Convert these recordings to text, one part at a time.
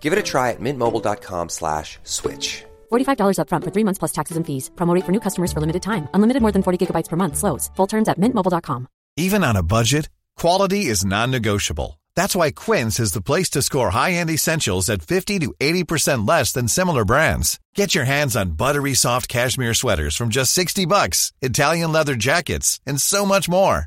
Give it a try at mintmobile.com slash switch. $45 upfront for three months plus taxes and fees. Promote for new customers for limited time. Unlimited more than 40 gigabytes per month. Slows. Full terms at mintmobile.com. Even on a budget, quality is non-negotiable. That's why Quince is the place to score high-end essentials at 50 to 80% less than similar brands. Get your hands on buttery soft cashmere sweaters from just 60 bucks, Italian leather jackets, and so much more.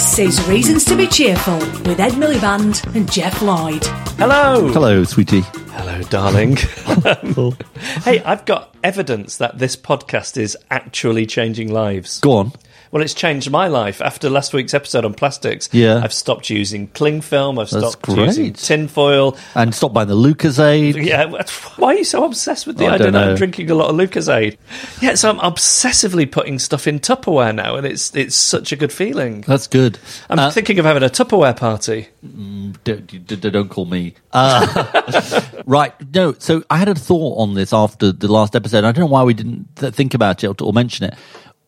This is Reasons to Be Cheerful with Ed Miliband and Geoff Lloyd. Hello. Hello, sweetie. Hello, darling. hey, I've got evidence that this podcast is actually changing lives. Go on. Well, it's changed my life. After last week's episode on plastics, Yeah. I've stopped using cling film, I've That's stopped great. using tinfoil. And stopped buying the Lucozade. Yeah, why are you so obsessed with the I idea don't that I'm know. drinking a lot of Lucozade? Yeah, so I'm obsessively putting stuff in Tupperware now, and it's it's such a good feeling. That's good. I'm Uh, thinking of having a Tupperware party. don't, d- d- don't call me. Uh, right. No. So I had a thought on this after the last episode. I don't know why we didn't think about it or, mention it.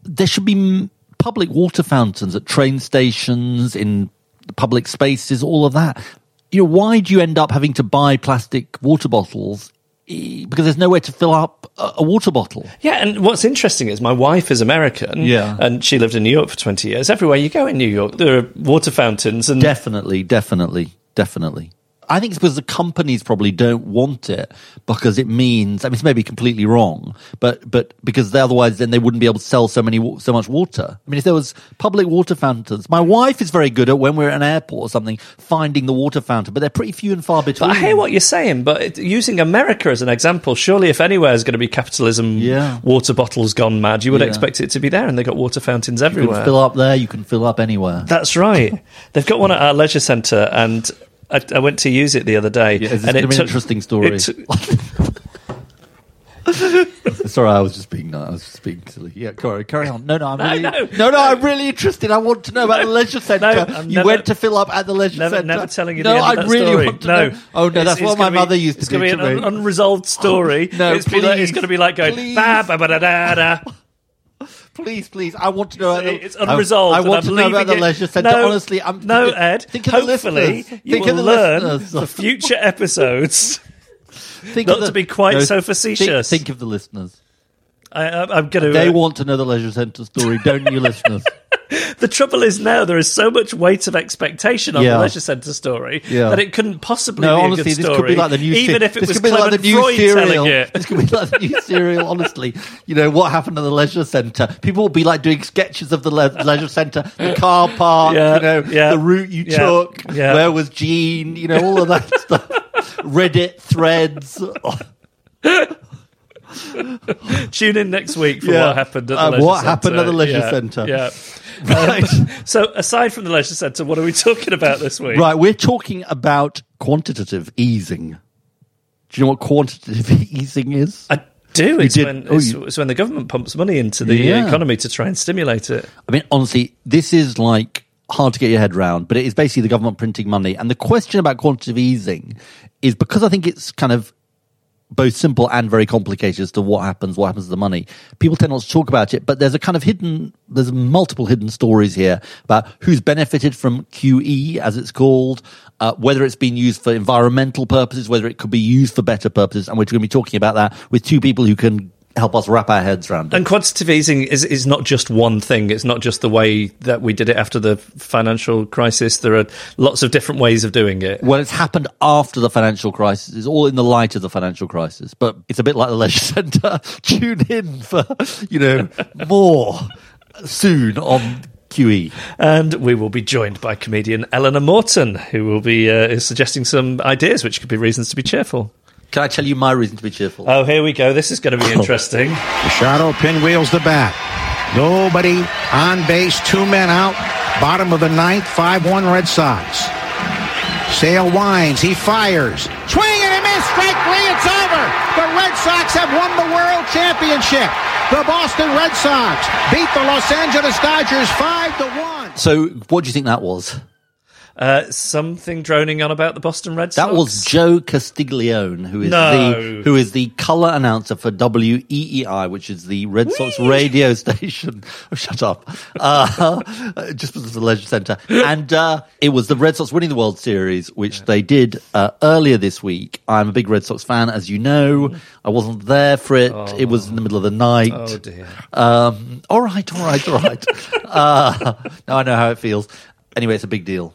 There should be public water fountains at train stations, in public spaces, all of that. You know, why do you end up having to buy plastic water bottles? Because there's nowhere to fill up a, a water bottle. Yeah, and what's interesting is my wife is American. Yeah. And she lived in New York for 20 years. Everywhere you go in New York, there are water fountains. And Definitely, definitely, definitely. I think it's because the companies probably don't want it because it means. I mean, it's maybe completely wrong, but but because they, otherwise then they wouldn't be able to sell so many so much water. I mean, if there was public water fountains, my wife is very good at when we're at an airport or something finding the water fountain, but they're pretty few and far between. But I hear what you're saying, but it, using America as an example, surely if anywhere is going to be capitalism, Yeah. water bottles gone mad, you would Yeah. expect it to be there, and they've got water fountains you everywhere. can fill up there, you can fill up anywhere. That's right. They've got one at our leisure centre, and I, I went to use it the other day. Yeah, and gonna it be an took- interesting story. took- Sorry, I was just being. nice. I was just being silly. Yeah, carry, carry on. No, no, I'm No, really, no, no, no, I'm really interested. I want to know about the leisure centre. I'm you never- went to fill up at the leisure Never, centre. never telling you no, I really story. want to no. know. Oh no, It's- that's it's what my be- mother used to It's do going to be an un- unresolved story. No, it's, like, it's going to be like going please. ba ba ba da da da. Please, please, I want to know. about the- It's unresolved. I, I want to know about the leisure centre. No, Honestly, I'm no, think Ed. Think of hopefully, listeners. you Think will of the learn listeners. for future episodes. Think not of the- to be quite no, so facetious. Think, of the listeners. I, I'm going to. They want to know the leisure centre story, don't you, listeners? The trouble is now there is so much weight of expectation on Yeah. the leisure centre story Yeah. that it couldn't possibly No, be a honestly, good this story. could be like the new even se- if it this was could be like the new Freud serial. telling it. This could be like the new serial. Honestly, you know what happened at the leisure centre? People will be like doing sketches of the le- leisure centre, the car park, Yeah, you know, the route you took, where was Gene, you know, all of that stuff. Reddit threads. Tune in next week for Yeah. what happened at the Uh, leisure what centre. happened at the leisure Yeah, centre. Yeah. Um, right. So aside from the leisure centre, what are we talking about this week? right, we're talking about quantitative easing. Do you know what quantitative easing is? I do. It's, did- when, oh, it's, you- it's when the government pumps money into the uh, Yeah. economy to try and stimulate it. I mean, honestly, this is like hard to get your head around, but it is basically the government printing money. And the question about quantitative easing is because I think it's kind of both simple and very complicated as to what happens, what happens to the money. People tend not to talk about it, but there's a kind of hidden, there's multiple hidden stories here about who's benefited from QE, as it's called, uh, whether it's been used for environmental purposes, whether it could be used for better purposes. And we're going to be talking about that with two people who can help us wrap our heads around it. And quantitative easing is, is not just one thing. It's not just the way that we did it after the financial crisis. There are lots of different ways of doing it. Well, it's happened after the financial crisis. It's all in the light of the financial crisis. But it's a bit like the leisure centre. Tune in for, you know, more soon on QE. And we will be joined by comedian Eleanor Morton, who will be uh, suggesting some ideas which could be reasons to be cheerful. Can I tell you my reason to be cheerful? Oh, here we go. This is going to be interesting. Machado pinwheels the bat. Nobody on base, two men out. Bottom of the ninth, 5 1 Red Sox. Sale winds, he fires. Swing and a miss, strike three, it's over. The Red Sox have won the World Championship. The Boston Red Sox beat the Los Angeles Dodgers 5 to 1. So, what do you think that was? Uh, something droning on about the Boston Red Sox. That was Joe Castiglione, who is No. the who is the color announcer for WEEI, which is the Red Sox radio station. Oh, shut up! Uh, just because of the Leisure Centre, and uh, it was the Red Sox winning the World Series, which they did uh, earlier this week. I'm a big Red Sox fan, as you know. I wasn't there for it. It was in the middle of the night. Oh dear. Um, all right, all right, all right. uh, now I know how it feels. Anyway, it's a big deal.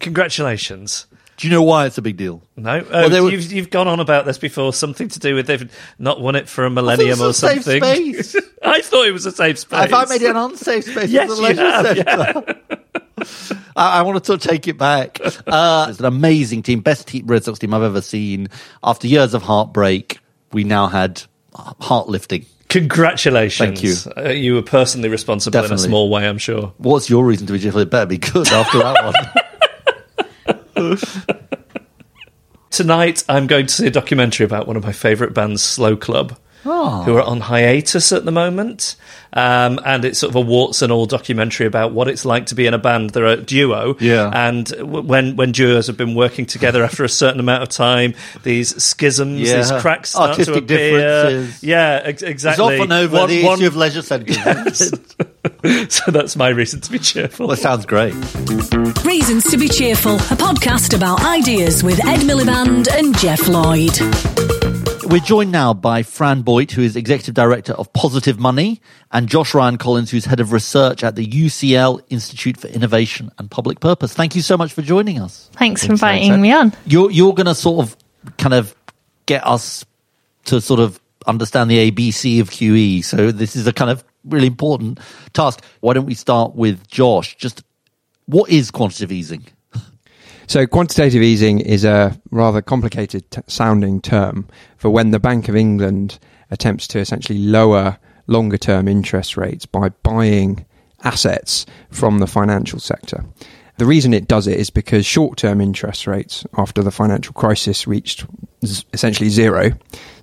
Congratulations. Do you know why it's a big deal? No, Well, they were- you've, you've gone on about this before. Something to do with they've not won it for a millennium it or was a safe something. space. I thought it was a safe space. Have I made it an unsafe space? Yes, you have, centre? I, I want to take it back. Uh, it's an amazing team, best team, Red Sox team I've ever seen. After years of heartbreak, we now had heart lifting. Congratulations. Thank you. Uh, you were personally responsible in a small way, I'm sure. What's your reason to be cheerful? It better be good after that one. Tonight, I'm going to see a documentary about one of my favourite bands, Slow Club, Oh. who are on hiatus at the moment. Um, and it's sort of a warts and all documentary about what it's like to be in a band. They're a duo. Yeah. And w- when, when duos have been working together after a certain amount of time, these schisms, Yeah. these cracks start Artistic to appear. differences. Yeah, ex- it's exactly. often over One- the one- issue of leisure centres. so that's my reason to be cheerful. well, it sounds great. Reasons to be cheerful, a podcast about ideas with Ed Miliband and Geoff Lloyd. We're joined now by Fran Boait, who is Executive Director of Positive Money, and Josh Ryan Collins, who's Head of Research at the UCL Institute for Innovation and Public Purpose. Thank you so much for joining us. Thanks for inviting me on. You're, you're going to sort of kind of get us to sort of understand the ABC of QE. So this is a kind of really important task. Why don't we start with Josh? Just what is quantitative easing? So, quantitative easing is a rather complicated t- sounding term for when the Bank of England attempts to essentially lower longer term interest rates by buying assets from the financial sector. The reason it does it is because short term interest rates after the financial crisis reached z- essentially zero.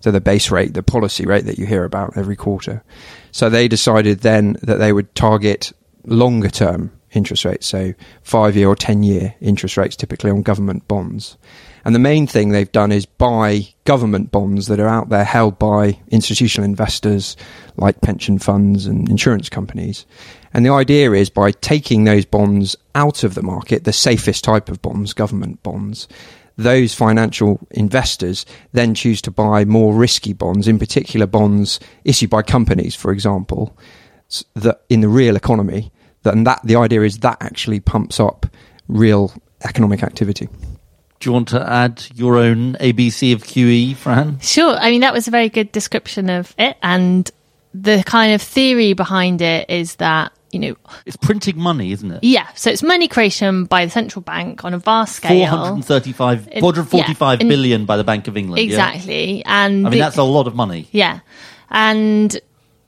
So, the base rate, the policy rate that you hear about every quarter. So, they decided then that they would target longer term interest rates, so five year or 10 year interest rates typically on government bonds. And the main thing they've done is buy government bonds that are out there held by institutional investors like pension funds and insurance companies. And the idea is by taking those bonds out of the market, the safest type of bonds, government bonds, those financial investors then choose to buy more risky bonds, in particular bonds issued by companies, for example, that in the real economy. That, and that the idea is that actually pumps up real economic activity. Do you want to add your own ABC of QE, Fran? Sure. I mean, that was a very good description of it. And the kind of theory behind it is that, you know, It's printing money, isn't it? yeah, so it's money creation by the central bank on a vast scale. 435, It- 445 yeah, and- billion by the Bank of England. yeah? Exactly. And I mean, the- that's a lot of money. Yeah. And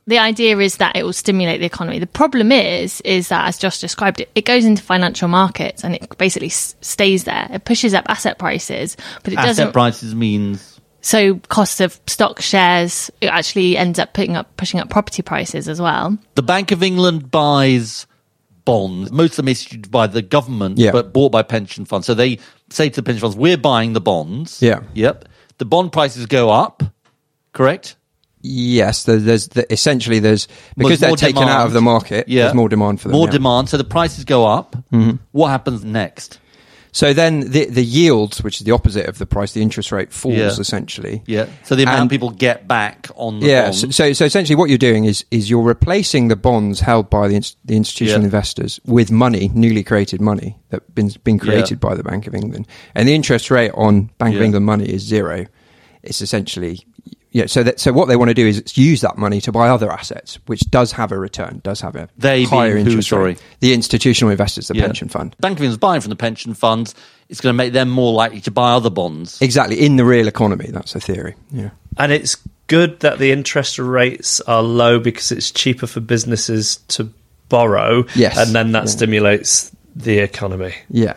the idea is that it will stimulate the economy. The problem is, is that as Josh described it, it goes into financial markets and it basically s- stays there. It pushes up asset prices, but it Asset doesn't. Asset prices means so cost of stock shares, it actually ends up putting up, pushing up property prices as well. the Bank of England buys bonds. Most of them issued by the government, Yeah. but bought by pension funds. So they say to the pension funds, "We're buying the bonds." Yeah. Yep. The bond prices go up. correct? Yes, there- there's the, essentially there's because There's they're taken out of the market. Yeah. There's more demand for them. More yeah. demand, so the prices go up. Mm-hmm. What happens next? So then the the yield, which is the opposite of the price, the interest rate falls Yeah. essentially. Yeah. So the amount And- people get back on the Yeah. bond. So, so essentially, what you're doing is is you're replacing the bonds held by the, the institutional Yeah. investors with money, newly created money that been been created by the Bank of England, and the interest rate on Bank of England money is zero. It's essentially. Yeah, so that so what they want to do is use that money to buy other assets, which does have a return, does have a They higher being who, interest sorry? rate. The institutional investors, the Yeah. pension fund. Bank of England's buying from the pension funds. It's going to make them more likely to buy other bonds. Exactly in the real economy. That's a theory. Yeah. And it's good that the interest rates are low because it's cheaper for businesses to borrow. Yes. And then that Yeah. stimulates the economy. Yeah.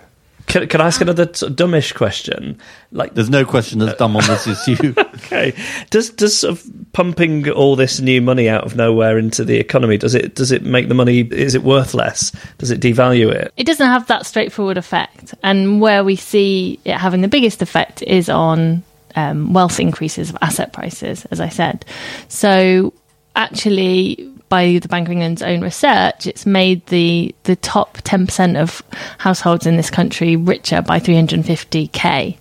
Can, can I ask another sort of dumbish question? Like, There's no question that's dumb on this issue. okay, does does sort of pumping all this new money out of nowhere into the economy does it does it make the money is it worth less? Does it devalue it? it doesn't have that straightforward effect. And where we see it having the biggest effect is on um, wealth increases of asset prices, as I said. So, actually, by the Bank of England's own research, it's made the the top ten percent of households in this country richer by three hundred fifty k.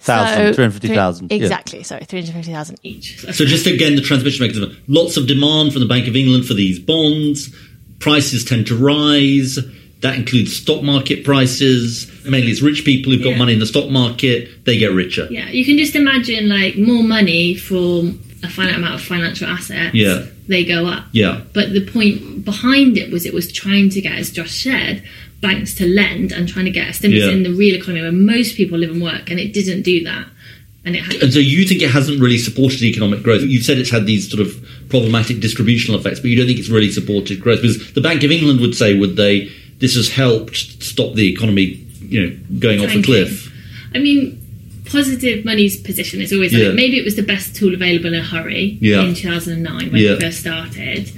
Thousand, 350,000, yeah. Exactly. Sorry, three hundred fifty thousand each. So just again, the transmission mechanism. Lots of demand from the Bank of England for these bonds. Prices tend to rise. That includes stock market prices. Mainly, it's rich people who've got Yeah. money in the stock market. They get richer. Yeah, you can just imagine like more money for a finite amount of financial assets. Yeah. They go up. Yeah. But the point behind it was it was trying to get, as Josh said, banks to lend and trying to get a stimulus Yeah. in the real economy where most people live and work, and it didn't do that. And it had, And so you think it hasn't really supported economic growth? You've said it's had these sort of problematic distributional effects, but you don't think it's really supported growth because the Bank of England would say, would they? This has helped stop the economy, you know, going off a cliff. I mean, positive money's position is always Yeah. like, maybe it was the best tool available in a hurry Yeah. in 2009 when Yeah. it first started.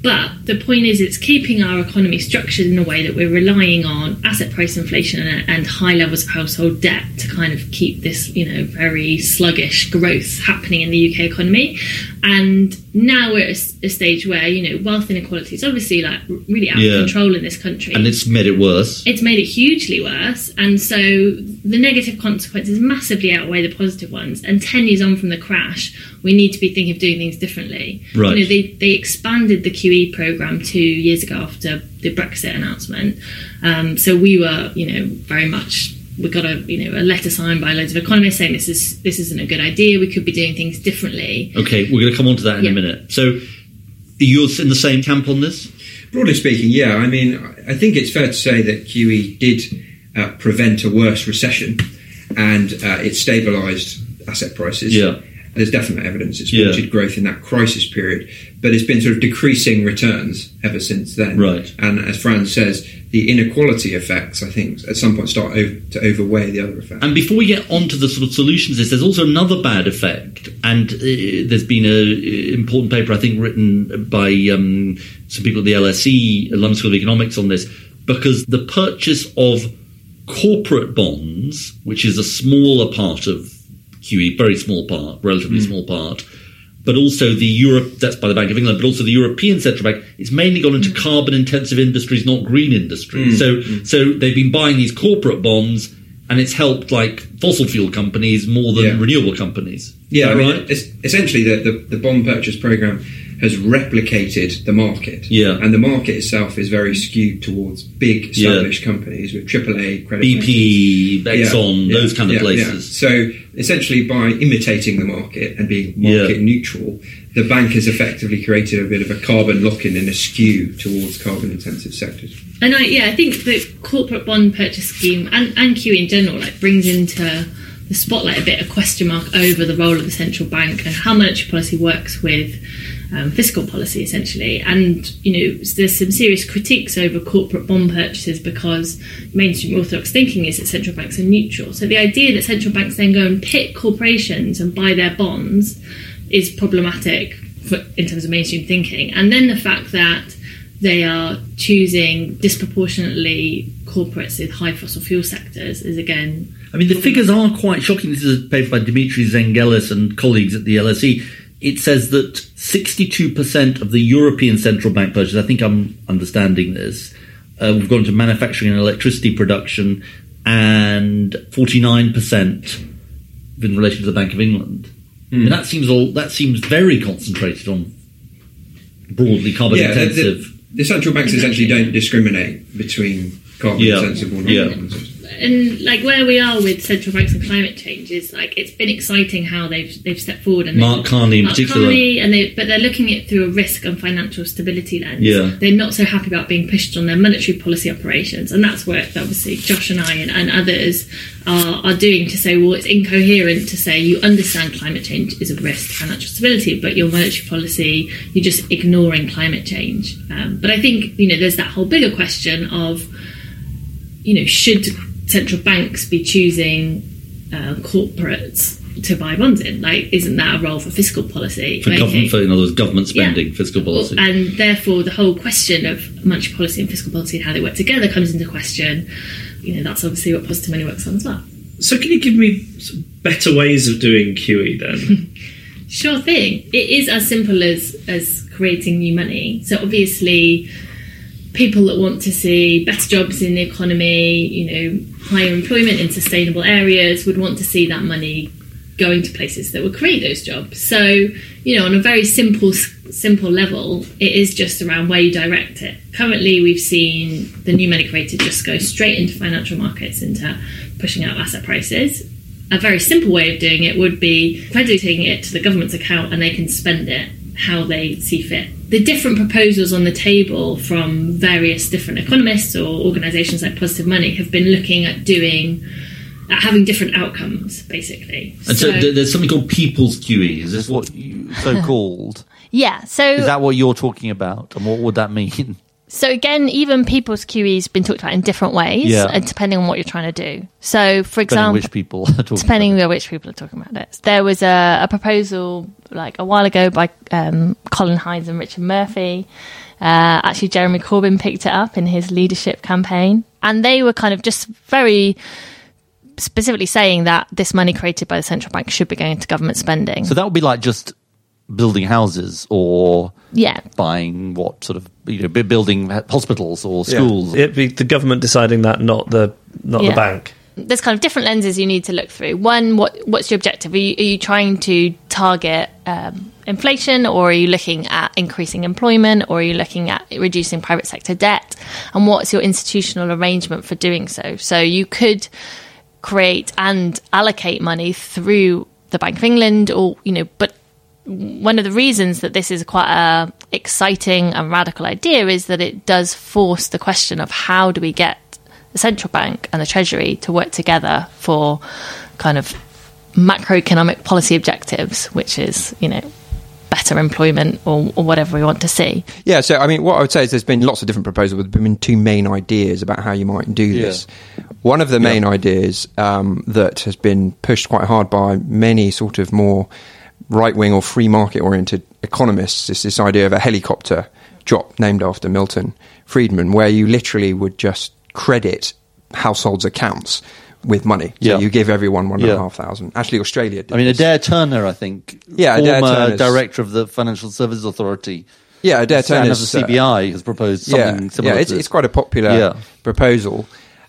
But the point is, it's keeping our economy structured in a way that we're relying on asset price inflation and, and high levels of household debt to kind of keep this, you know, very sluggish growth happening in the UK economy. And now we're at a stage where, you know, wealth inequality is obviously like really out Yeah. of control in this country And it's made it worse. it's made it hugely worse and so the negative consequences massively outweigh the positive ones and 10 years on from the crash we need to be thinking of doing things differently Right. you know they, they expanded the qe program two years ago after the brexit announcement um, so we were you know very much we got a you know a letter signed by loads of economists saying this is this isn't a good idea we could be doing things differently Okay, we're going to come on to that in Yeah. a minute. So you're in the same camp on this? Broadly speaking, yeah. I mean, I think it's fair to say that QE did uh, prevent a worse recession and uh, it stabilised asset prices. Yeah. There's definite evidence it's Yeah. supported growth in that crisis period, but it's been sort of decreasing returns ever since then. Right. And as Franz says, the inequality effects, I think, at some point start over, to overweigh the other effects. And before we get on to the sort of solutions, this, there's also another bad effect. And uh, there's been an important paper, I think, written by um, some people at the LSE, London School of Economics, on this, because the purchase of corporate bonds, which is a smaller part of QE, very small part, relatively hmm. small part, but also the Europe, that's by the Bank of England, but also the European Central Bank, it's mainly gone into hmm. carbon intensive industries, not green industries. Hmm. So, so they've been buying these corporate bonds and it's helped like fossil fuel companies more than Yeah. renewable companies. Yeah, I mean, right? essentially, the, the, the bond purchase program has replicated the market. Yeah. And the market itself is very skewed towards big Yeah. established companies with AAA credit. BP, ratings. Exxon, Yeah, those kind of yeah, places. yeah. So essentially, by imitating the market and being market Yeah. neutral, the bank has effectively created a bit of a carbon lock-in and a skew towards carbon-intensive sectors. And I, yeah, I think the corporate bond purchase scheme and, and QE in general like brings into the spotlight a bit a question mark over the role of the central bank and how monetary policy works with um, fiscal policy essentially. And you know, there's some serious critiques over corporate bond purchases because mainstream orthodox thinking is that central banks are neutral. So the idea that central banks then go and pick corporations and buy their bonds is problematic for, in terms of mainstream thinking. And then the fact that they are choosing disproportionately corporates with high fossil fuel sectors is again I mean, the figures are quite shocking. This is a paper by Dimitri Zenghelis and colleagues at the LSE. It says that 62% of the European central bank purchases, I think I'm understanding this, uh, we've gone to manufacturing and electricity production, and 49% in relation to the Bank of England. I mean, that seems all that seems very concentrated on broadly carbon yeah, intensive. the, the central banks essentially don't discriminate between carbon Yeah. intensive or non-carbon intensive. And like where we are with central banks and climate change is like it's been exciting how they've they've stepped forward and Mark Carney in Mark particular. Carney, and they but they're looking at it through a risk and financial stability lens. Yeah. they're not so happy about being pushed on their monetary policy operations, and that's where obviously Josh and I and, and others are are doing to say, well, it's incoherent to say you understand climate change is a risk to financial stability, but your monetary policy you're just ignoring climate change. Um, but I think you know there's that whole bigger question of you know, should central banks be choosing uh, corporates to buy bonds in? Like, isn't that a role for fiscal policy? For making? government, for, in other words, government Yeah. spending, fiscal policy. And therefore, the whole question of monetary policy and fiscal policy and how they work together comes into question. You know, that's obviously what positive money works on as well. So, can you give me some better ways of doing QE then? Sure thing. It is as simple as as creating new money. So obviously, people that want to see better jobs in the economy, you know, higher employment in sustainable areas, would want to see that money going to places that would create those jobs. So, you know, on a very simple simple level, it is just around where you direct it. Currently, we've seen the new money created just go straight into financial markets, into pushing up asset prices a very simple way of doing it would be crediting it to the government's account and they can spend it how they see fit. The different proposals on the table from various different economists or organisations like Positive Money have been looking at doing, at having different outcomes, basically. and so, th- there's something called people's QE. Is this what you so called? Yeah. So Is that what you're talking about? And what would that mean? So again, even people's QE has been talked about in different ways, Yeah. and depending on what you're trying to do. So, for Depending example, which people are talking depending on which people are talking about it, there was a, a proposal like a while ago by um, Colin Hines and Richard Murphy. Uh, actually, Jeremy Corbyn picked it up in his leadership campaign, and they were kind of just very specifically saying that this money created by the central bank should be going into government spending. So that would be like just building houses or yeah, buying what sort of you know building hospitals or schools. It'd be the government deciding that, not the not Yeah. the bank. there's kind of different lenses you need to look through. One, what what's your objective? Are you, are you trying to target um, inflation, or are you looking at increasing employment, or are you looking at reducing private sector debt? And what's your institutional arrangement for doing so? So you could create and allocate money through the Bank of England, or you know, but one of the reasons that this is quite a exciting and radical idea is that it does force the question of how do we get the central bank and the treasury to work together for kind of macroeconomic policy objectives, which is you know better employment or, or whatever we want to see. Yeah, so I mean, what I would say is there's been lots of different proposals. But There's been two main ideas about how you might do this. One of the main ideas um, that has been pushed quite hard by many sort of more right wing or free market oriented economists is this idea of a helicopter drop named after Milton Friedman, where you literally would just credit households' accounts with money. So Yeah. you give everyone one and a half thousand. Actually, Australia did I mean. Adair Turner, I think, Yeah, Adair former Turner's- director of the Financial Services Authority. Yeah, Adair Turner Turner's, of the uh, CBI has proposed something yeah, similar. Yeah, to it's, this. it's quite a popular Yeah. proposal.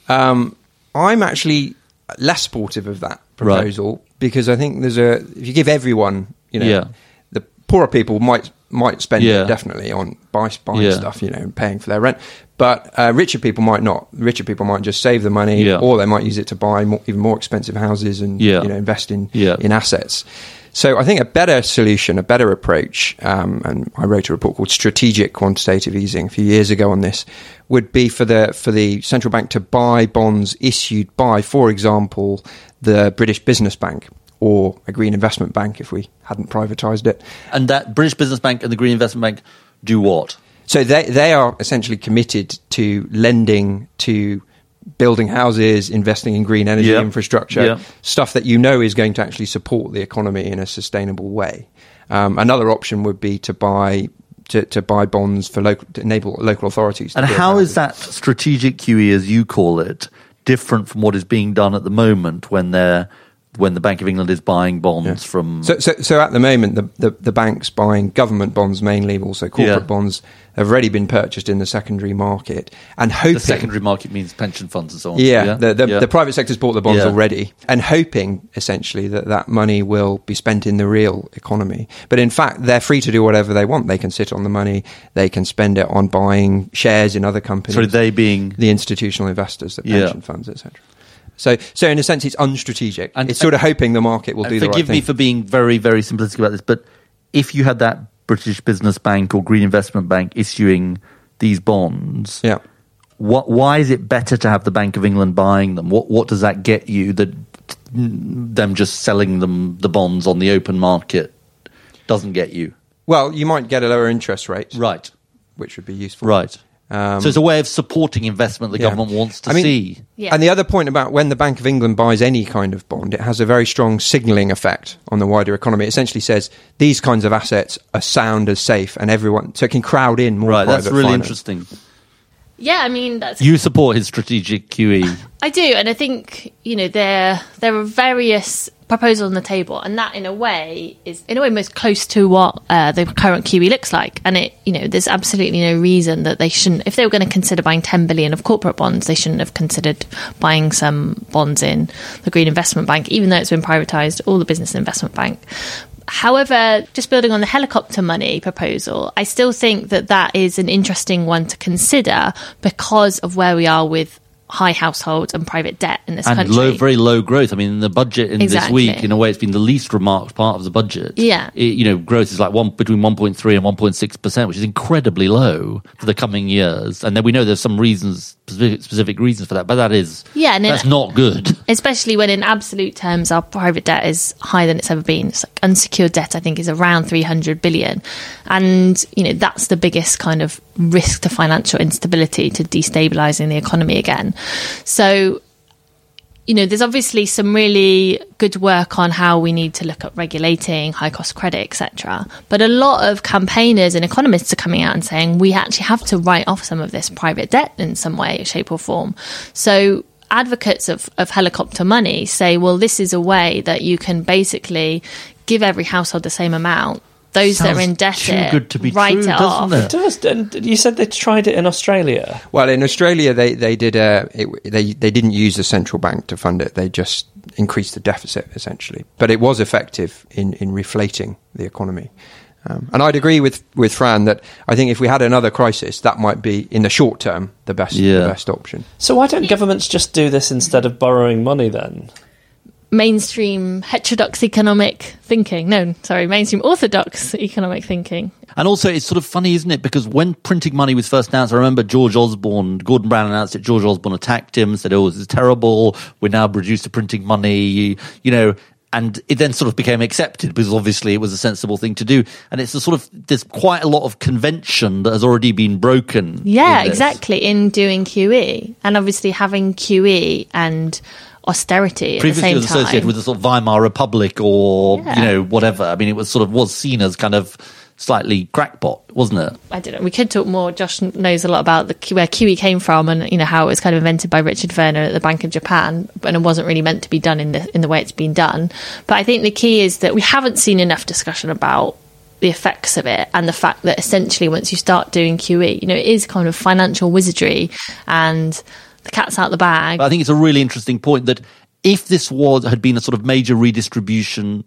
Um, I'm actually less supportive of that Right. proposal because I think there's a if you give everyone, you know, Yeah. the poorer people might might spend Yeah. it definitely on buy, buying Yeah. stuff, you know, and paying for their rent. But uh, richer people might not. Richer people might just save the money, or they might use it to buy more, even more expensive houses and you know invest in Yeah. in assets. So I think a better solution, a better approach, um, and I wrote a report called "Strategic Quantitative Easing" a few years ago on this, would be for the for the central bank to buy bonds issued by, for example, the British Business Bank or a Green Investment Bank if we hadn't privatised it. And that British Business Bank and the Green Investment Bank do what? So they they are essentially committed to lending to building houses, investing in green energy Yeah. infrastructure, Yeah. stuff that you know is going to actually support the economy in a sustainable way. Um, another option would be to buy to, to buy bonds for local to enable local authorities. To And how houses. is that strategic QE, as you call it, different from what is being done at the moment when they're when the Bank of England is buying bonds from. So, so, so at the moment, the, the, the banks buying government bonds mainly, also corporate Yeah. bonds, have already been purchased in the secondary market and hoping. the secondary market means pension funds and so on. Yeah, The, the, Yeah. the private sector's bought the bonds Yeah. already and hoping essentially that that money will be spent in the real economy. But in fact, they're free to do whatever they want. They can sit on the money, they can spend it on buying shares in other companies. So they being the institutional investors, the Yeah. pension funds, etc. So, so in a sense, it's unstrategic. And- it's sort of hoping the market will do the right forgive thing. me for being very, very simplistic about this, but if you had that British Business Bank or Green Investment Bank issuing these bonds, yeah. what, why is it better to have the Bank of England buying them? What, what does that get you that them just selling them the bonds on the open market doesn't get you? Well, you might get a lower interest rate, right? Which would be useful, Right. Um, so it's a way of supporting investment the Yeah. government wants to I mean, see. And the other point about when the Bank of England buys any kind of bond, it has a very strong signalling effect on the wider economy. It essentially says these kinds of assets are sound as safe, and everyone so it can crowd in more. Right, that's really finance. interesting. Yeah, I mean that's You support his strategic. QE. I do, and I think you know there there are various proposals on the table, and that in a way is in a way most close to what uh, the current QE looks like. And it you know there's absolutely no reason that they shouldn't, if they were going to consider buying 10 billion of corporate bonds, they shouldn't have considered buying some bonds in the Green Investment Bank, even though it's been privatised, or the Business Investment Bank. However, just building on the helicopter money proposal, I still think that that is an interesting one to consider because of where we are with high households and private debt in this and country. low, very low growth. I mean, the budget in this week, in a way, it's been the least remarked part of the budget. Yeah. It- you know, growth is like one between 1.3 and 1.6 percent, which is incredibly low for the coming years. And then we know there's some reasons, specific, specific reasons for that, but that is Yeah, and in- that's not good. Especially when, in absolute terms, our private debt is higher than it's ever been. It's like unsecured debt, I think, is around 300 billion. And, you know, that's the biggest kind of risk to financial instability, to destabilizing the economy again. So, you know, there's obviously some really good work on how we need to look at regulating high cost credit, etc. But a lot of campaigners and economists are coming out and saying we actually have to write off some of this private debt in some way, shape, or form. So advocates of, of helicopter money say, well, this is a way that you can basically give every household the same amount. Those that are Sounds indebted, too good to be write true, it doesn't off. it? does. And you said they tried it in Australia. Well, in Australia, they they did uh, it, they they didn't use the central bank to fund it. They just increased the deficit essentially, but it was effective in in reflating the economy. Um, and I'd agree with with Fran that I think if we had another crisis, that might be in the short term the best Yeah. the best option. So why don't governments just do this instead of borrowing money then? Mainstream heterodox economic thinking. No, sorry, mainstream orthodox economic thinking. And also, it's sort of funny, isn't it? Because when printing money was first announced, I remember George Osborne, Gordon Brown announced it. George Osborne attacked him, said, "Oh, this is terrible. We're now reduced to printing money." You know, and it then sort of became accepted because obviously it was a sensible thing to do. And it's a sort of there's quite a lot of convention that has already been broken. Yeah, in exactly. In doing QE, and obviously having QE and austerity at the Previously, was associated time. with the sort of Weimar Republic or Yeah. you know whatever. I mean, it was sort of was seen as kind of slightly crackpot, wasn't it? I don't know. We could talk more. Josh knows a lot about the where QE came from, and you know how it was kind of invented by Richard Werner at the Bank of Japan, and it wasn't really meant to be done in the in the way it's been done. But I think the key is that we haven't seen enough discussion about the effects of it and the fact that essentially once you start doing QE, you know, it is kind of financial wizardry, and the cat's out the bag. But I think it's a really interesting point that if this was had been a sort of major redistribution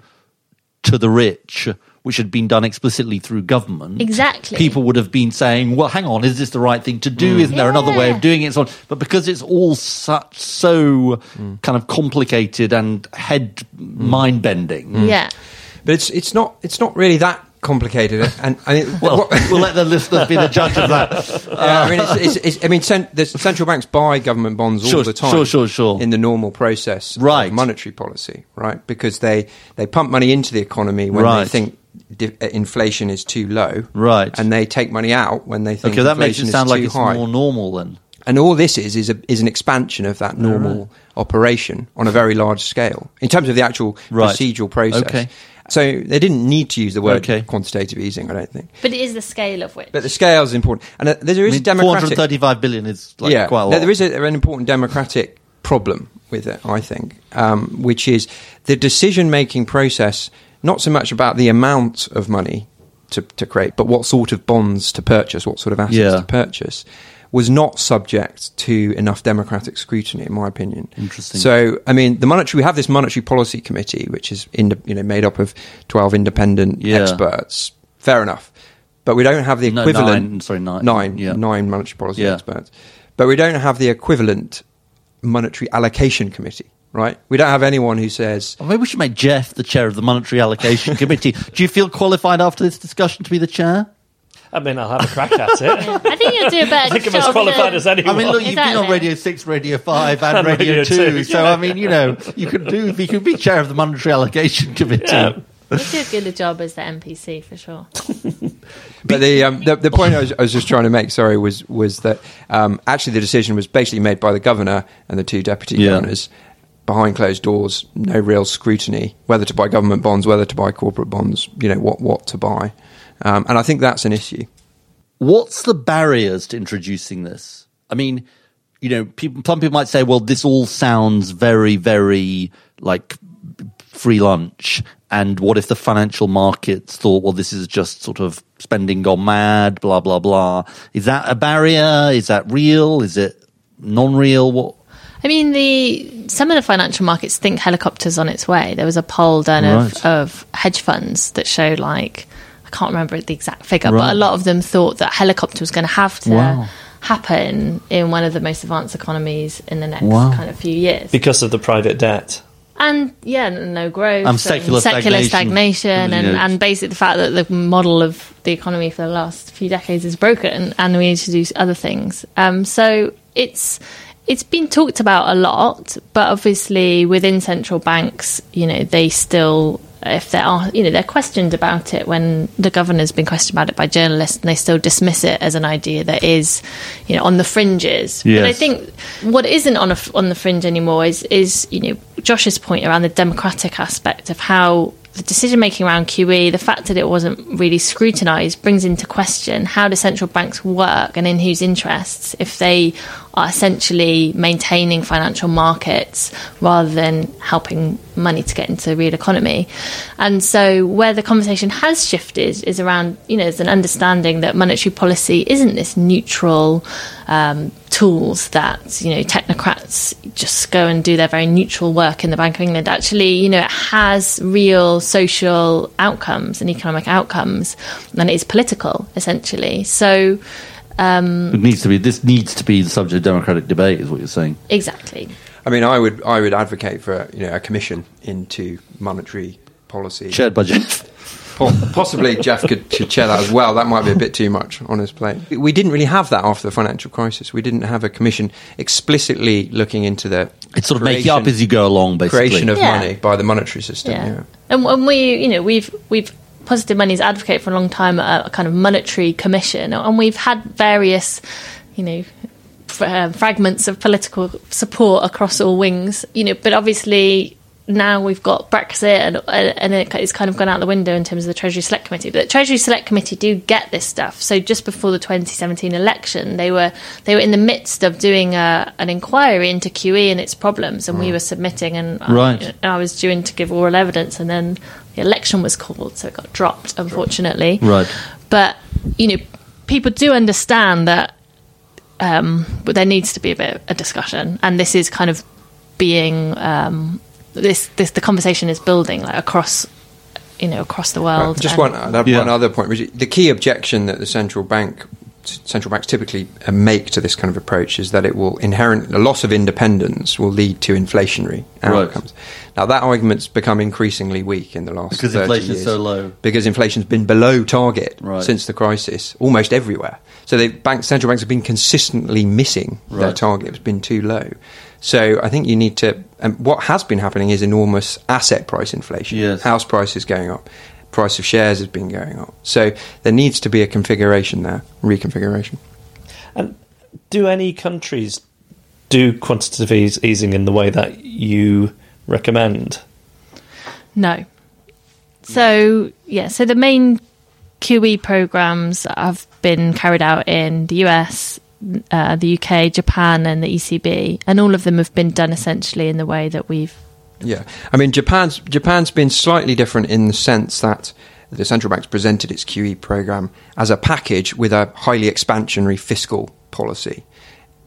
to the rich, which had been done explicitly through government, Exactly. people would have been saying, "Well, hang on, is this the right thing to do? Mm. Isn't there another way of doing it?" So on. But because it's all such so mm. kind of complicated and head mind bending, Yeah. But it's it's not it's not really that complicated. And I mean, well, we'll let the listeners be the judge of that. Yeah, I mean, it's, it's, it's, I mean, cent- the central banks buy government bonds all Sure, the time. sure, sure, sure. In the normal process Right. of monetary policy, right? Because they, they pump money into the economy when Right. they think di- uh, inflation is too low, Right. And they take money out when they think Okay, that makes it sound like it's high. more normal then. And all this is is, a, is an expansion of that normal operation on a very large scale in terms of the actual Right. procedural process. Okay. So they didn't need to use the word Okay. quantitative easing, I don't think. But it is the scale of which. But the scale is important, and uh, there is I a mean, democratic. 435 billion is like yeah, quite a lot. there- there is a, an important democratic problem with it, I think, um, which is the decision making process, not so much about the amount of money to, to create, but what sort of bonds to purchase, what sort of assets Yeah. to purchase, was not subject to enough democratic scrutiny, in my opinion. Interesting. So, I mean, the monetary we have this monetary policy committee, which is in, you know made up of twelve independent Yeah. experts. Fair enough, but we don't have the equivalent. No, nine, sorry, nine. nine, Yeah. nine monetary policy Yeah. experts, but we don't have the equivalent monetary allocation committee. Right? We don't have anyone who says, Well, maybe we should make Geoff the chair of the Monetary Allocation Committee. Do you feel qualified after this discussion to be the chair? I mean, I'll have a crack at it. I think you'll do a better I think I'm job as qualified than- as anyone. I mean, look, you've been on Exactly. Radio 6, Radio 5, and, And Radio, Radio 2, 2, so, I mean, you know, you could do, you could be chair of the Monetary Allocation Committee. Yeah. You'll do as good a job as the MPC for sure. But the, um, the the point I was, I was just trying to make, sorry, was was that um, actually the decision was basically made by the governor and the two deputy Yeah. governors behind closed doors, no real scrutiny whether to buy government bonds, whether to buy corporate bonds, you know what what to buy, um, and I think that's an issue. What's the barriers to introducing this? I mean, you know, people, some people might say, well, this all sounds very, very like free lunch. And what if the financial markets thought, well, this is just sort of spending gone mad, blah, blah, blah. Is that a barrier? Is that real? Is it non real? What? I mean, the some of the financial markets think helicopters on its way. There was a poll done Right. of, of hedge funds that showed like I can't remember the exact figure, but a lot of them thought that helicopter was going to have to Wow. happen in one of the most advanced economies in the next Wow. kind of few years. because of the private debt. and yeah, no growth, And secular stagnation. stagnation, and, and basically the fact that the model of the economy for the last few decades is broken, and we need to do other things. Um, so it's it's been talked about a lot, but obviously within central banks, you know, they still. Uh, if there are, you know, they're questioned about it when the governor's been questioned about it by journalists, and they still dismiss it as an idea that is, you know, on the fringes. But I think what isn't on a, on the fringe anymore is is you know Josh's point around the democratic aspect of how the decision making around QE, the fact that it wasn't really scrutinised, brings into question how do central banks work and in whose interests if they are essentially maintaining financial markets rather than helping money to get into the real economy. And so where the conversation has shifted is around, you know, there's an understanding that monetary policy isn't this neutral um, tools that, you know, technocrats just go and do their very neutral work in the Bank of England. Actually, you know, it has real social outcomes and economic outcomes and it is political, essentially. So, um, It needs to be, this needs to be the subject of democratic debate, is what you're saying. exactly. I mean, I would I would advocate for you know a commission into monetary policy. Chaired by Geoff. Po- Possibly Geoff could, could chair that as well. That might be a bit too much on his plate. We didn't really have that after the financial crisis. We didn't have a commission explicitly looking into the It's sort of making creation- up as you go along, basically. creation of Yeah. money by the monetary system. Yeah. Yeah. And, and we, you know, we've we've positive money's advocate for a long time a, a kind of monetary commission, and we've had various, you know. f- fragments of political support across all wings, you know, but obviously now we've got Brexit and and it's kind of gone out the window in terms of the Treasury Select Committee. But the Treasury Select Committee do get this stuff. So just before the 2017 election, they were they were in the midst of doing a, an inquiry into QE and its problems, and we were submitting and I- Right. I was due in to give oral evidence, and then the election was called, so it got dropped, unfortunately. Right. But you know, people do understand that, um, but there needs to be a bit of a discussion, and this is kind of being um, this this the conversation is building like across, you know, across the world. Just and- one, I'd have Yeah. one other point. Which the key objection that the central bank, central banks typically uh, make to this kind of approach is that it will inherent a loss of independence will lead to inflationary Right. outcomes. Now that argument's become increasingly weak in the last Because 30 inflation is years. so low. Because inflation's been below target Right. since the crisis, almost everywhere. So the bank, central banks have been consistently missing their target. It's been too low. So I think you need to. And what has been happening is enormous asset price inflation. Yes. House prices going up, price of shares has been going up. So there needs to be a configuration there, reconfiguration. And do any countries do quantitative eas- easing in the way that you recommend? No. So yeah, so the main QE programs have been carried out in the US, uh, the UK, Japan, and the ECB, and all of them have been done essentially in the way that we've. Yeah, I mean Japan's Japan's been slightly different in the sense that the central bank's presented its QE program as a package with a highly expansionary fiscal policy.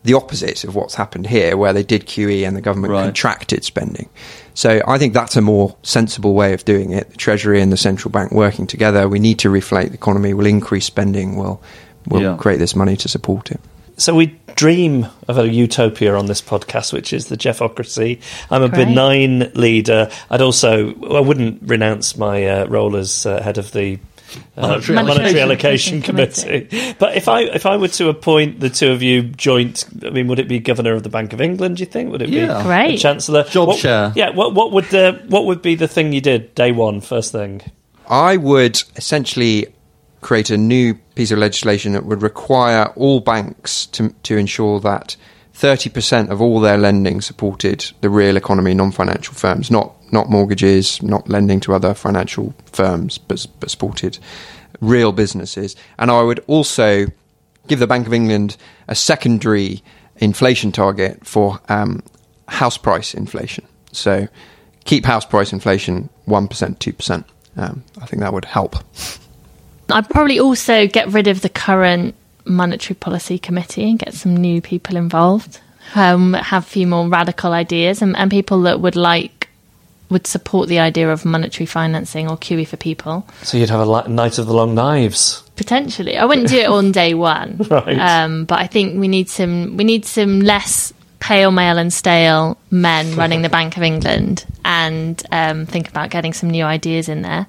The opposite of what's happened here, where they did QE and the government Right. contracted spending. So I think that's a more sensible way of doing it. The Treasury and the central bank working together. We need to reflate the economy. We'll increase spending. We'll we'll Yeah. create this money to support it. So we dream of a utopia on this podcast, which is the Geoffocracy. I'm a Great. benign leader. I'd also, I wouldn't renounce my uh, role as uh, head of the uh, Monetary monetary, Allocation allocation committee. But if I if I were to appoint the two of you joint, I mean, would it be governor of the Bank of England? Do you think? Would it Yeah. be Great. chancellor? Job What- share. Yeah. What what would the what would be the thing you did day one, first thing? I would essentially create a new piece of legislation that would require all banks to, to ensure that 30% of all their lending supported the real economy, non financial firms, not, not mortgages, not lending to other financial firms, but, but supported real businesses. And I would also give the Bank of England a secondary inflation target for um, house price inflation. So keep house price inflation 1%, 2%. Um, I think that would help. I'd probably also get rid of the current monetary policy committee and get some new people involved. Um, have a few more radical ideas and, and people that would like would support the idea of monetary financing or QE for people. So you'd have a li- night of the long knives. Potentially, I wouldn't do it on day one, Right. um, but I think we need some. We need some less pale, male, and stale men running the Bank of England, and um, think about getting some new ideas in there.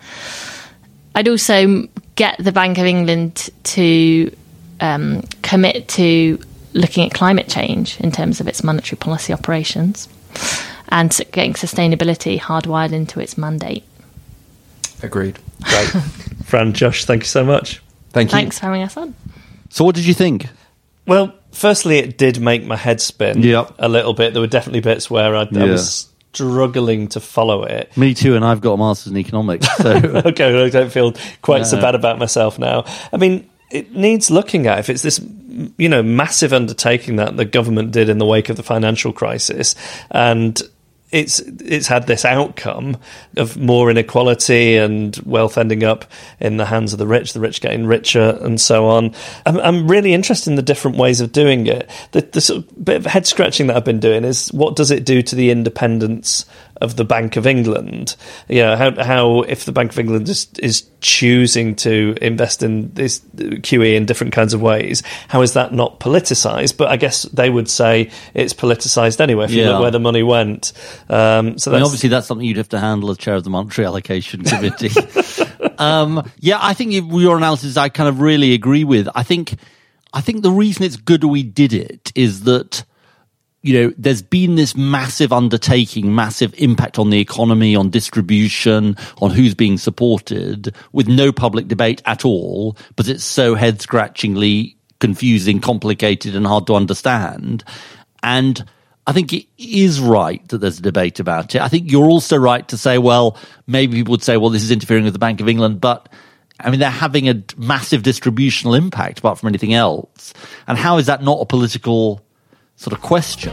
I'd also get the Bank of England to um, commit to looking at climate change in terms of its monetary policy operations and getting sustainability hardwired into its mandate. Agreed. Great. Fran, Josh, thank you so much. Thank you. Thanks for having us on. So, what did you think? Well, firstly, it did make my head spin a little bit. There were definitely bits where I, I Yeah. was struggling to follow it. Me too, and I've got a master's in economics. So okay, well, I don't feel quite so uh, bad about myself now. I mean, it needs looking at. If it's this, you know, massive undertaking that the government did in the wake of the financial crisis, and it's it's had this outcome of more inequality and wealth ending up in the hands of the rich, the rich getting richer, and so on. I'm, I'm really interested in the different ways of doing it. The, the sort of bit of head scratching that I've been doing is what does it do to the independence of the Bank of England? You know, how how if the Bank of England is is choosing to invest in this QE in different kinds of ways, how is that not politicised? But I guess they would say it's politicised anyway. If you look where the money went, um, so I mean, obviously, that's something you'd have to handle as chair of the monetary allocation committee. um, yeah, I think your analysis I kind of really agree with. I think, I think the reason it's good we did it is that you know, there's been this massive undertaking, massive impact on the economy, on distribution, on who's being supported, with no public debate at all, but it's so head scratchingly confusing, complicated, and hard to understand. And I think it is right that there's a debate about it. I think you're also right to say, well, maybe people would say, well, this is interfering with the Bank of England, but I mean, they're having a massive distributional impact apart from anything else. And how is that not a political sort of question?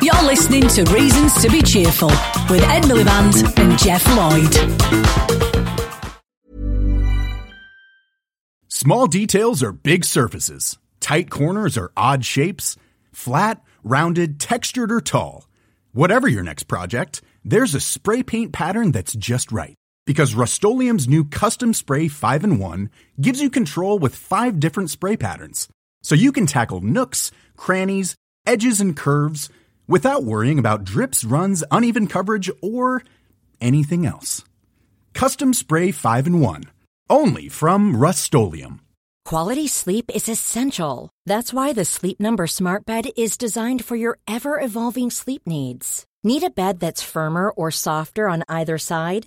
You're listening to Reasons to Be Cheerful with Ed Miliband and Geoff Lloyd. Small details are big surfaces. Tight corners are odd shapes. Flat, rounded, textured, or tall. Whatever your next project, there's a spray paint pattern that's just right. Because Rust new Custom Spray 5 in 1 gives you control with five different spray patterns. So you can tackle nooks, crannies, edges, and curves without worrying about drips, runs, uneven coverage, or anything else. Custom Spray 5 in 1. Only from Rust Quality sleep is essential. That's why the Sleep Number Smart Bed is designed for your ever evolving sleep needs. Need a bed that's firmer or softer on either side?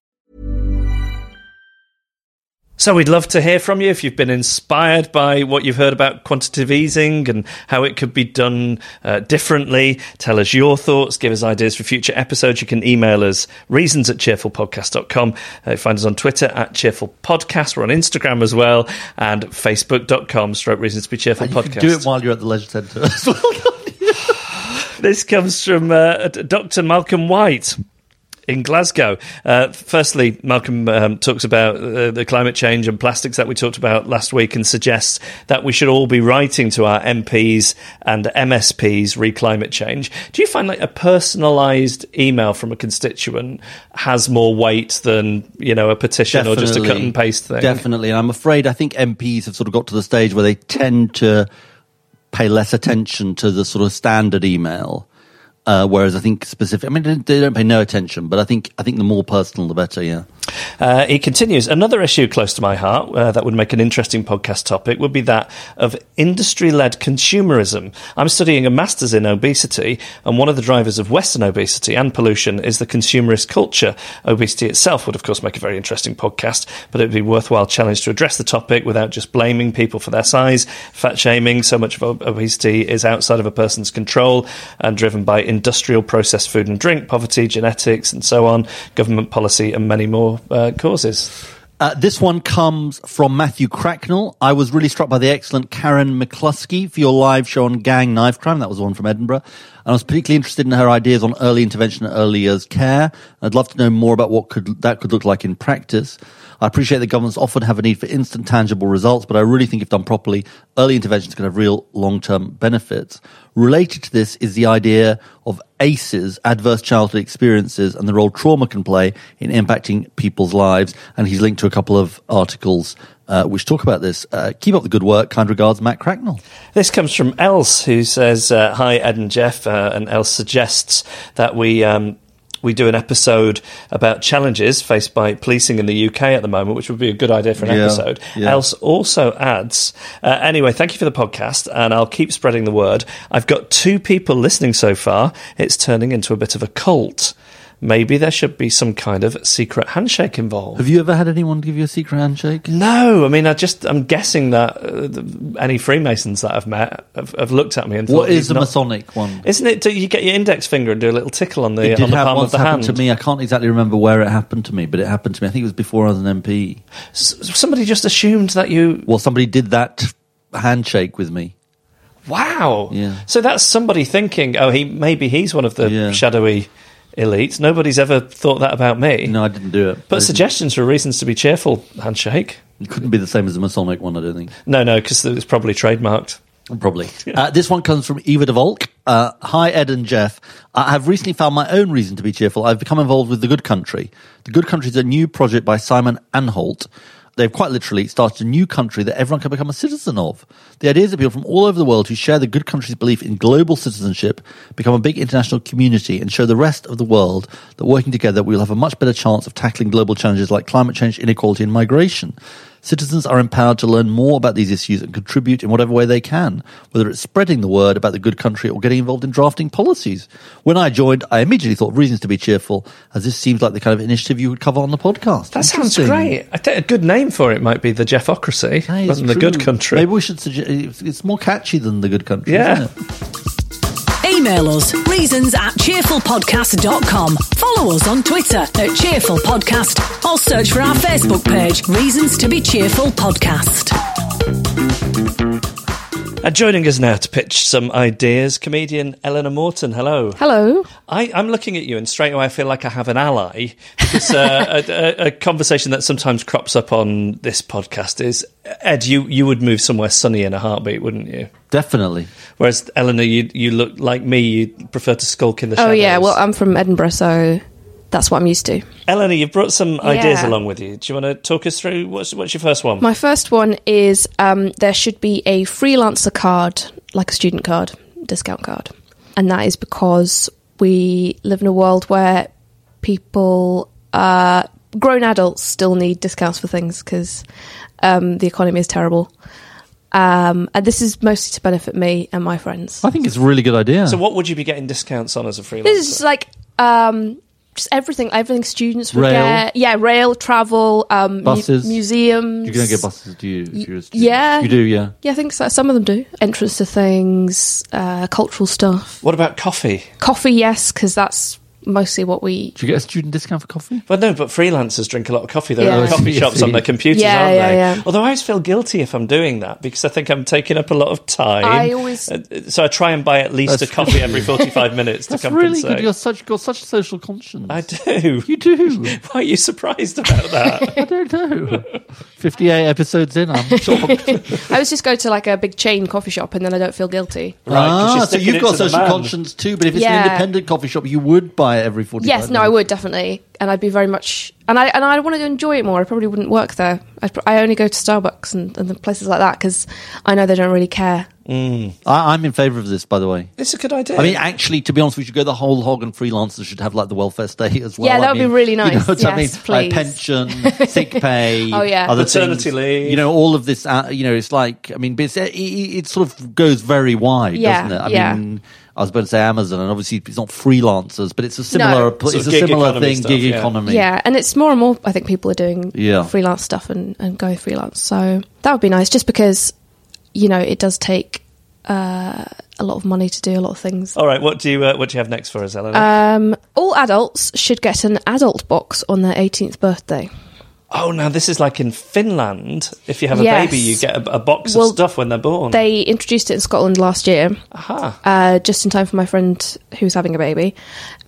So we'd love to hear from you if you've been inspired by what you've heard about quantitative easing and how it could be done uh, differently. Tell us your thoughts, give us ideas for future episodes. You can email us reasons at cheerfulpodcast.com. Uh, find us on Twitter at cheerfulpodcast. We're on Instagram as well and facebook.com stroke reasons to be cheerful You podcast. can do it while you're at the leisure centre as well. This comes from uh, Dr. Malcolm White in Glasgow. Uh, firstly, Malcolm um, talks about uh, the climate change and plastics that we talked about last week and suggests that we should all be writing to our MPs and MSPs re climate change. Do you find like a personalised email from a constituent has more weight than you know a petition or just a cut and paste thing? Definitely. And I'm afraid I think MPs have sort of got to the stage where they tend to pay less attention to the sort of standard email. Uh, whereas I think specific, I mean, they don't pay no attention, but I think I think the more personal, the better. Yeah. Uh, he continues. Another issue close to my heart uh, that would make an interesting podcast topic would be that of industry led consumerism. I'm studying a master's in obesity, and one of the drivers of Western obesity and pollution is the consumerist culture. Obesity itself would, of course, make a very interesting podcast, but it would be a worthwhile challenge to address the topic without just blaming people for their size, fat shaming. So much of obesity is outside of a person's control and driven by industrial processed food and drink, poverty, genetics, and so on, government policy, and many more uh, causes. Uh, this one comes from Matthew Cracknell. I was really struck by the excellent Karen McCluskey for your live show on gang knife crime. That was one from Edinburgh. And I was particularly interested in her ideas on early intervention and early years care. I'd love to know more about what could that could look like in practice. I appreciate that governments often have a need for instant tangible results, but I really think if done properly, early interventions can have real long-term benefits. Related to this is the idea of ACEs, adverse childhood experiences, and the role trauma can play in impacting people's lives. And he's linked to a couple of articles uh, which talk about this. Uh, keep up the good work. Kind regards, Matt Cracknell. This comes from Else, who says, uh, "Hi, Ed and Geoff," uh, and Else suggests that we. Um, we do an episode about challenges faced by policing in the UK at the moment, which would be a good idea for an Yeah, episode. yeah. Else also adds, uh, anyway, thank you for the podcast, and I'll keep spreading the word. I've got two people listening so far. It's turning into a bit of a cult. Maybe there should be some kind of secret handshake involved. Have you ever had anyone give you a secret handshake? No, I mean, I just I'm guessing that uh, the, any Freemasons that I've met have, have looked at me and thought, What is "You've a not-" Masonic one? Isn't it? Do you get your index finger and do a little tickle on the on the palm of the hand? to me. I can't exactly remember where it happened to me, but it happened to me. I think it was before I was an MP. S- somebody just assumed that you. Well, somebody did that handshake with me. Wow. Yeah. So that's somebody thinking, oh, he maybe he's one of the Yeah. shadowy elites. Nobody's ever thought that about me. No, I didn't do it. But suggestions for reasons to be cheerful handshake. It couldn't be the same as the Masonic one, I don't think. No, no, because it's probably trademarked. Probably. Uh, this one comes from Eva de Volk. Uh, Hi, Ed and Geoff. I have recently found my own reason to be cheerful. I've become involved with The Good Country. The Good Country is a new project by Simon Anholt. They've quite literally started a new country that everyone can become a citizen of. The ideas of people from all over the world who share the Good Country's belief in global citizenship, become a big international community, and show the rest of the world that working together we will have a much better chance of tackling global challenges like climate change, inequality, and migration. Citizens are empowered to learn more about these issues and contribute in whatever way they can, whether it's spreading the word about the good country or getting involved in drafting policies. When I joined, I immediately thought of reasons to be cheerful, as this seems like the kind of initiative you would cover on the podcast. That sounds great. I think a good name for it might be the Geoffocracy, rather than the. Good Country. Maybe we should suggest it's more catchy than the good country. Yeah. Email us reasons at cheerfulpodcast.com. Follow us on Twitter at Cheerful Podcast or search for our Facebook page, Reasons to be Cheerful Podcast. And joining us now to pitch some ideas, comedian Eleanor Morton. Hello. Hello. I, I'm looking at you, and straight away I feel like I have an ally. Because uh, a, a, a conversation that sometimes crops up on this podcast is Ed, you, you would move somewhere sunny in a heartbeat, wouldn't you? Definitely. Whereas Eleanor, you you look like me. You prefer to skulk in the shadows. Oh yeah, well I'm from Edinburgh, so that's what I'm used to. Eleanor, you've brought some ideas Yeah. along with you. Do you want to talk us through what's what's your first one? My first one is um, there should be a freelancer card, like a student card, discount card, and that is because we live in a world where people, uh, grown adults, still need discounts for things because um, the economy is terrible. Um, and this is mostly to benefit me and my friends. I think it's a really good idea. So, what would you be getting discounts on as a freelancer? This is like um, just everything, everything students would Rail. get. Yeah, rail, travel, um, mu- Buses. museums. You're going to get buses, do you? If you're a? Yeah, You do, yeah. Yeah, I think so. Some of them do. Entrance to things, uh, cultural stuff. What about coffee? Coffee, yes, because that's mostly what we. Do you get a student discount for coffee? Well, no, but freelancers drink a lot of coffee. They're Yeah. in coffee shops on their computers, Yeah, aren't yeah, they? yeah. Although I always feel guilty if I'm doing that because I think I'm taking up a lot of time. I always- Uh, so I try and buy at least That's a coffee every 45 minutes to That's compensate. really good. You're such, got such a social conscience. I do. You do. Why are you surprised about that? I don't know. 58 episodes in, I'm shocked. I always just go to like a big chain coffee shop and then I don't feel guilty. ah, so you've got to social conscience too, but if it's Yeah. an independent coffee shop, you would buy it every 45 Yes, no, I would definitely, and I'd be very much, and I and I wanted to enjoy it more. I probably wouldn't work there. I'd, I only go to Starbucks and, and the places like that because I know they don't really care. I, I'm in favour of this, by the way. It's a good idea. I mean, actually, to be honest, we should go the whole hog and freelancers should have like the welfare state as well. Yeah, that I would be mean, really You know nice. what I mean? Yes, Like please. pension, sick pay, Oh, yeah. other Maternity things. leave. You know, all of this. Uh, you know, it's like I mean, but it's, it, it, it sort of goes very wide, Yeah, doesn't it? I yeah. mean. I was about to say Amazon, and obviously it's not freelancers, but it's a similar, No. it's Sort of a similar thing, stuff, gig yeah. economy. Yeah, and it's more and more. I think people are doing Yeah. freelance stuff and, and going freelance. So that would be nice, just because you know it does take uh, a lot of money to do a lot of things. All right, what do you uh, what do you have next for us, Eleanor? Um, all adults should get an adult box on their 18th birthday. Oh, now this is like in Finland. If you have a Yes. baby, you get a, a box Well, of stuff when they're born. They introduced it in Scotland last year, Aha. uh, just in time for my friend who was having a baby.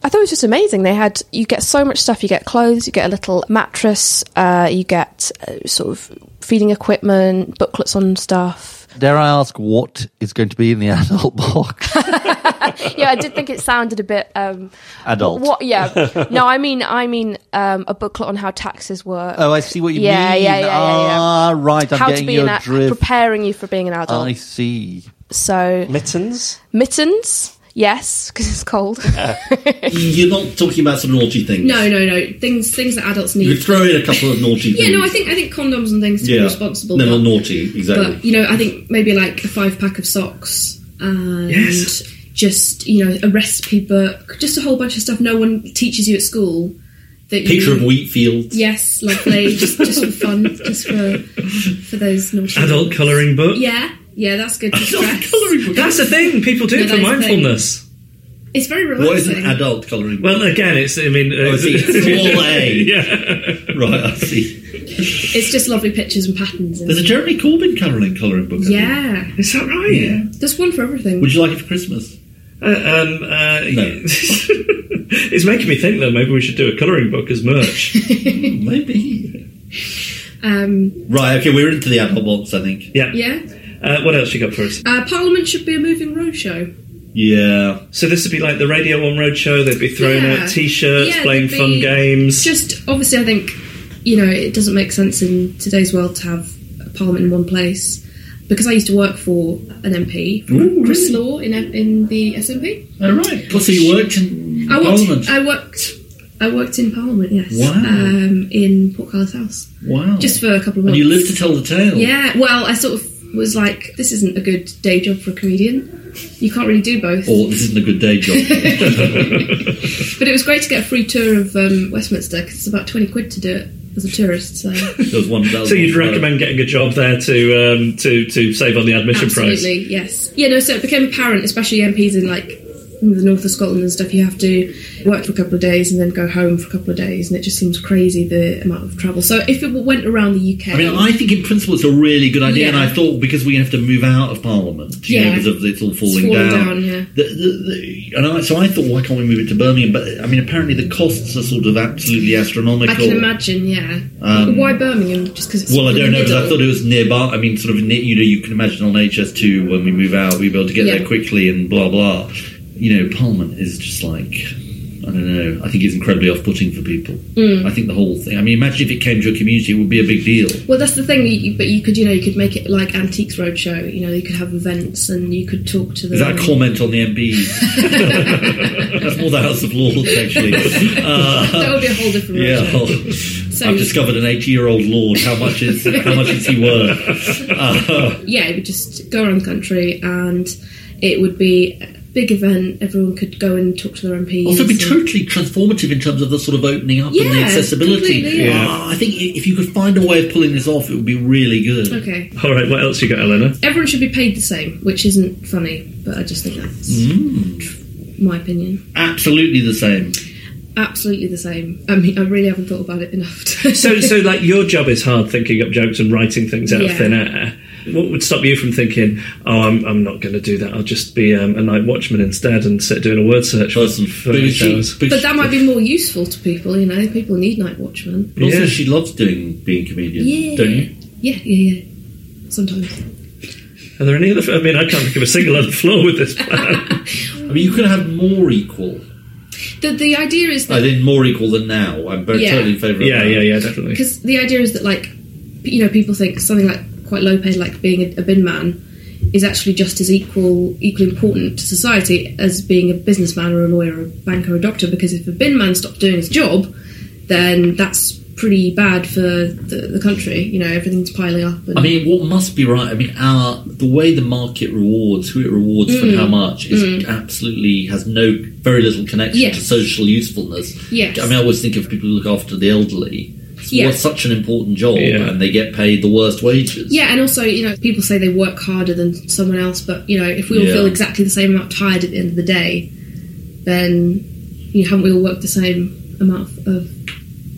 I thought it was just amazing. They had you get so much stuff. You get clothes, you get a little mattress, uh, you get uh, sort of feeding equipment, booklets on stuff. Dare I ask what is going to be in the adult box? yeah, I did think it sounded a bit um, Adult. What? Yeah. No, I mean, I mean, um, a booklet on how taxes work. Oh, I see what you yeah, mean. Yeah, yeah, yeah, yeah. Ah, right. I'm how to be your an a- drift. preparing you for being an adult. I see. So Mittens? mittens, yes, because it's cold. Mm, you're not talking about some naughty things. No, no, no. Things things that adults You need. could throw in a couple of naughty things. Yeah, no, I think I think condoms and things to be responsible. They're but, not naughty, exactly. But you know, I think maybe like a five pack of socks and Yes. just you know a recipe book, just a whole bunch of stuff no one teaches you at school. That Picture you, of wheat fields. Yes, lovely. just just for fun, just for for those naughty Adult things. colouring book? Yeah, yeah, that's good to stress. That's the thing. People do Yeah, it for that is the thing. mindfulness. It's very relaxing. What is an adult colouring book? Well, again, it's. I mean, Oh, I see. Small A. yeah. Right, I see. It's just lovely pictures and patterns. And, There's a Jeremy Corbyn colouring colouring book. I think. yeah, Is that right? Yeah. there's one for everything. Would you like it for Christmas? Uh, um, uh, No. it's making me think that maybe we should do a colouring book as merch. Maybe. Um, Right, okay, we're into the adult box, I think. yeah. yeah. Uh, what else you got for us? Uh, Parliament should be a moving roadshow. Yeah. So this would be like the Radio One Roadshow. They'd be throwing Yeah. out T-shirts, Yeah, playing there'd fun be games. Just obviously, I think you know it doesn't make sense in today's world to have a Parliament in one place. Because I used to work for an MP, Ooh, Chris Law in in the SNP. All right. Well, so you worked in I worked. Parliament. I worked. I worked in Parliament. Yes. Wow. Um, in Portcullis House, wow. just for a couple of and months. you lived to tell the tale. Yeah. Well, I sort of was like, this isn't a good day job for a comedian. You can't really do both. Or this isn't a good day job. But it was great to get a free tour of um, Westminster because it's about twenty quid to do it as a tourist. So was one. was So you'd one- recommend getting a job there to um, to to save on the admission absolutely price? Absolutely, yes. Yeah. No. So it became apparent, especially MPs in like in the north of Scotland and stuff, you have to work for a couple of days and then go home for a couple of days, and it just seems crazy the amount of travel. So if it went around the UK, I mean, I think in principle it's a really good idea, and I thought because we have to move out of Parliament, you know, Yeah. because of it's all It's falling, falling down. down, yeah. The, the, the, and I, so I thought, why can't we move it to Birmingham? But I mean, apparently the costs are sort of absolutely astronomical. I can imagine, yeah. Um, Why Birmingham? Just because it's Well, I don't know because I thought it was nearby. I mean, sort of, near, you know, you can imagine on HS2 when we move out, we'll be able to get Yeah. there quickly and blah blah. You know, Parliament is just like I don't know. I think it's incredibly off-putting for people. Mm. I think the whole thing. I mean, imagine if it came to a community, it would be a big deal. Well, that's the thing. You, but you could, you know, you could make it like Antiques Roadshow. You know, you could have events and you could talk to them. Is that a comment on the MPs? That's more the House of Lords, actually. Uh, that would be a whole different yeah, roadshow. So- I've discovered an 80-year-old lord. How much is how much is he worth? Uh, yeah, it would just go around the country and it would be big event. Everyone could go and talk to their MPs. Also, be and- totally transformative in terms of the sort of opening up and the accessibility. completely, yeah. Ah, I think if you could find a way of pulling this off, it would be really good. Okay. All right, what else you got, Eleanor? Everyone should be paid the same, which isn't funny, but I just think that's Mm, my opinion. absolutely the same. Absolutely the same. I mean, I really haven't thought about it enough. To so, so like your job is hard thinking up jokes and writing things out Yeah. of thin air. What would stop you from thinking, "Oh, I'm, I'm not going to do that. I'll just be um, a night watchman instead and sit doing a word search for, for eight hours." but that might be more useful to people. You know, people need night watchmen. But also, she loves doing being comedian, Yeah. don't you? Yeah, yeah, yeah. Sometimes. Are there any other? I mean, I can't think of a single other flaw with this plan. I mean, you could have more equal. The the idea is I that think more equal than now. I'm very Yeah. totally in favour of Yeah, that. yeah, yeah, definitely. because the idea is that like you know people think something like quite low paid like being a, a bin man is actually just as equal equally important to society as being a businessman or a lawyer or a banker or a doctor because if a bin man stops doing his job then that's pretty bad for the, the country you know everything's piling up and I mean, what must be right? I mean, our the way the market rewards, who it rewards for Mm. how much, is Mm. absolutely has no very little connection Yes. to social usefulness. Yes. I mean, I always think of people who look after the elderly. It's Yeah. what's such an important job, Yeah. and they get paid the worst wages. yeah, and also, you know, people say they work harder than someone else, but, you know, if we all Yeah. feel exactly the same amount tired at the end of the day, then, you know, haven't we all worked the same amount of, of,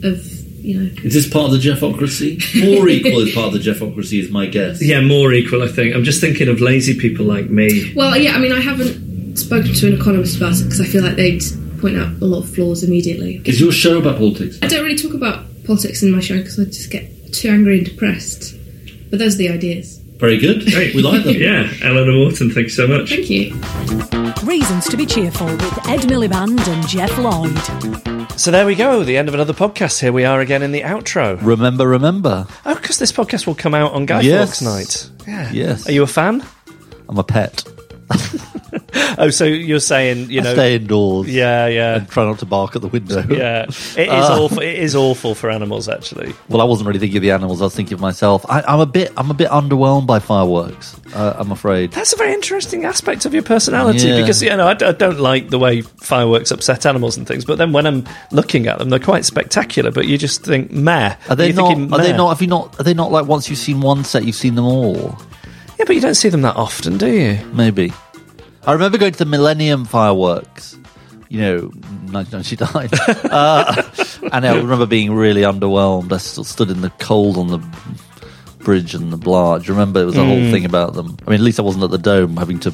of you know, Is this part of the Geoffocracy? More equal is part of the Geoffocracy, is my guess. yeah, more equal. I think. I'm just thinking of lazy people like me. Well, yeah, I mean, I haven't spoken to an economist about it because I feel like they'd point out a lot of flaws immediately. Is your show about politics? I don't really talk about politics in my show because I just get too angry and depressed. But those are the ideas. Very good. Great. We like them. yeah, Eleanor Morton. Thanks so much. Thank you. Reasons to be cheerful with Ed Miliband and Geoff Lloyd. So there we go. The end of another podcast. Here we are again in the outro. Remember, remember. Oh, because this podcast will come out on Guy Yes. Fawkes night. Yeah. Yes. Are you a fan? I'm a pet. Oh, so you're saying you I know? stay indoors. Yeah, yeah. And try not to bark at the window. Yeah, it is Uh, awful. It is awful for animals, actually. Well, I wasn't really thinking of the animals. I was thinking of myself. I, I'm a bit. I'm a bit underwhelmed by fireworks. Uh, I'm afraid. That's a very interesting aspect of your personality Yeah. because you know I, I don't like the way fireworks upset animals and things, but then when I'm looking at them, they're quite spectacular. But you just think, meh. Are they not? thinking, Are they not? Have you not? Are they not like once you've seen one set, you've seen them all? Yeah, but you don't see them that often, do you? Maybe. I remember going to the Millennium fireworks. You know, 1999. uh, and I remember being really underwhelmed. I still stood in the cold on the bridge and the you remember? It was a whole Mm. thing about them. I mean, at least I wasn't at the dome having to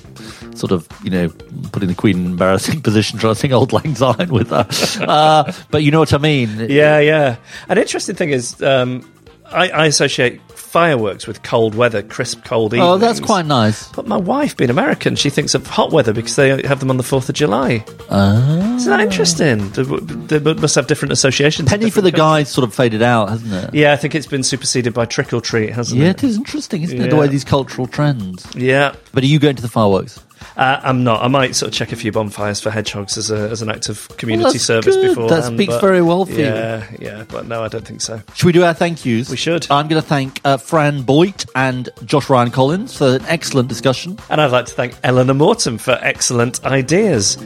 sort of, you know, putting the Queen in an embarrassing position trying to sing Auld Lang Syne with her. Uh, but you know what I mean? Yeah, yeah. An interesting thing is, um, I, I associate fireworks with cold weather, crisp, cold evenings. Oh, that's quite nice. But my wife, being American, she thinks of hot weather because they have them on the Fourth of July. Ah. Isn't that interesting? They, must have different associations. Penny for the different guys sort of faded out, hasn't it? Yeah, I think it's been superseded by trick or treat, hasn't Yeah, it? Yeah, it is interesting, isn't it? The way these cultural trends. Yeah. But are you going to the fireworks? Uh, I'm not. I might sort of check a few bonfires for hedgehogs as, a, as an act of community that's service good. before. That speaks very well for you. yeah, Yeah, but no, I don't think so. Should we do our thank yous? We should. I'm going to thank uh, Fran Boait and Josh Ryan Collins for an excellent discussion. And I'd like to thank Eleanor Morton for excellent ideas.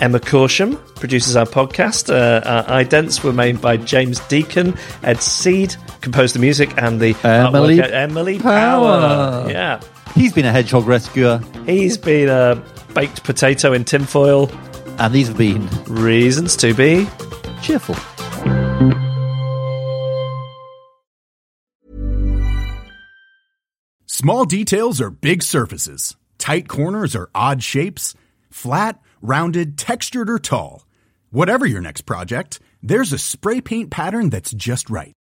Emma Corsham produces our podcast. Uh, our idents were made by James Deacon, Ed Seed, composed the music and the Emily artwork, Emily Power. Power. Yeah. He's been a hedgehog rescuer. He's been a baked potato in tinfoil. And these have been Reasons to be cheerful. Small details are big surfaces. Tight corners are odd shapes. Flat, rounded, textured, or tall. Whatever your next project, there's a spray paint pattern that's just right.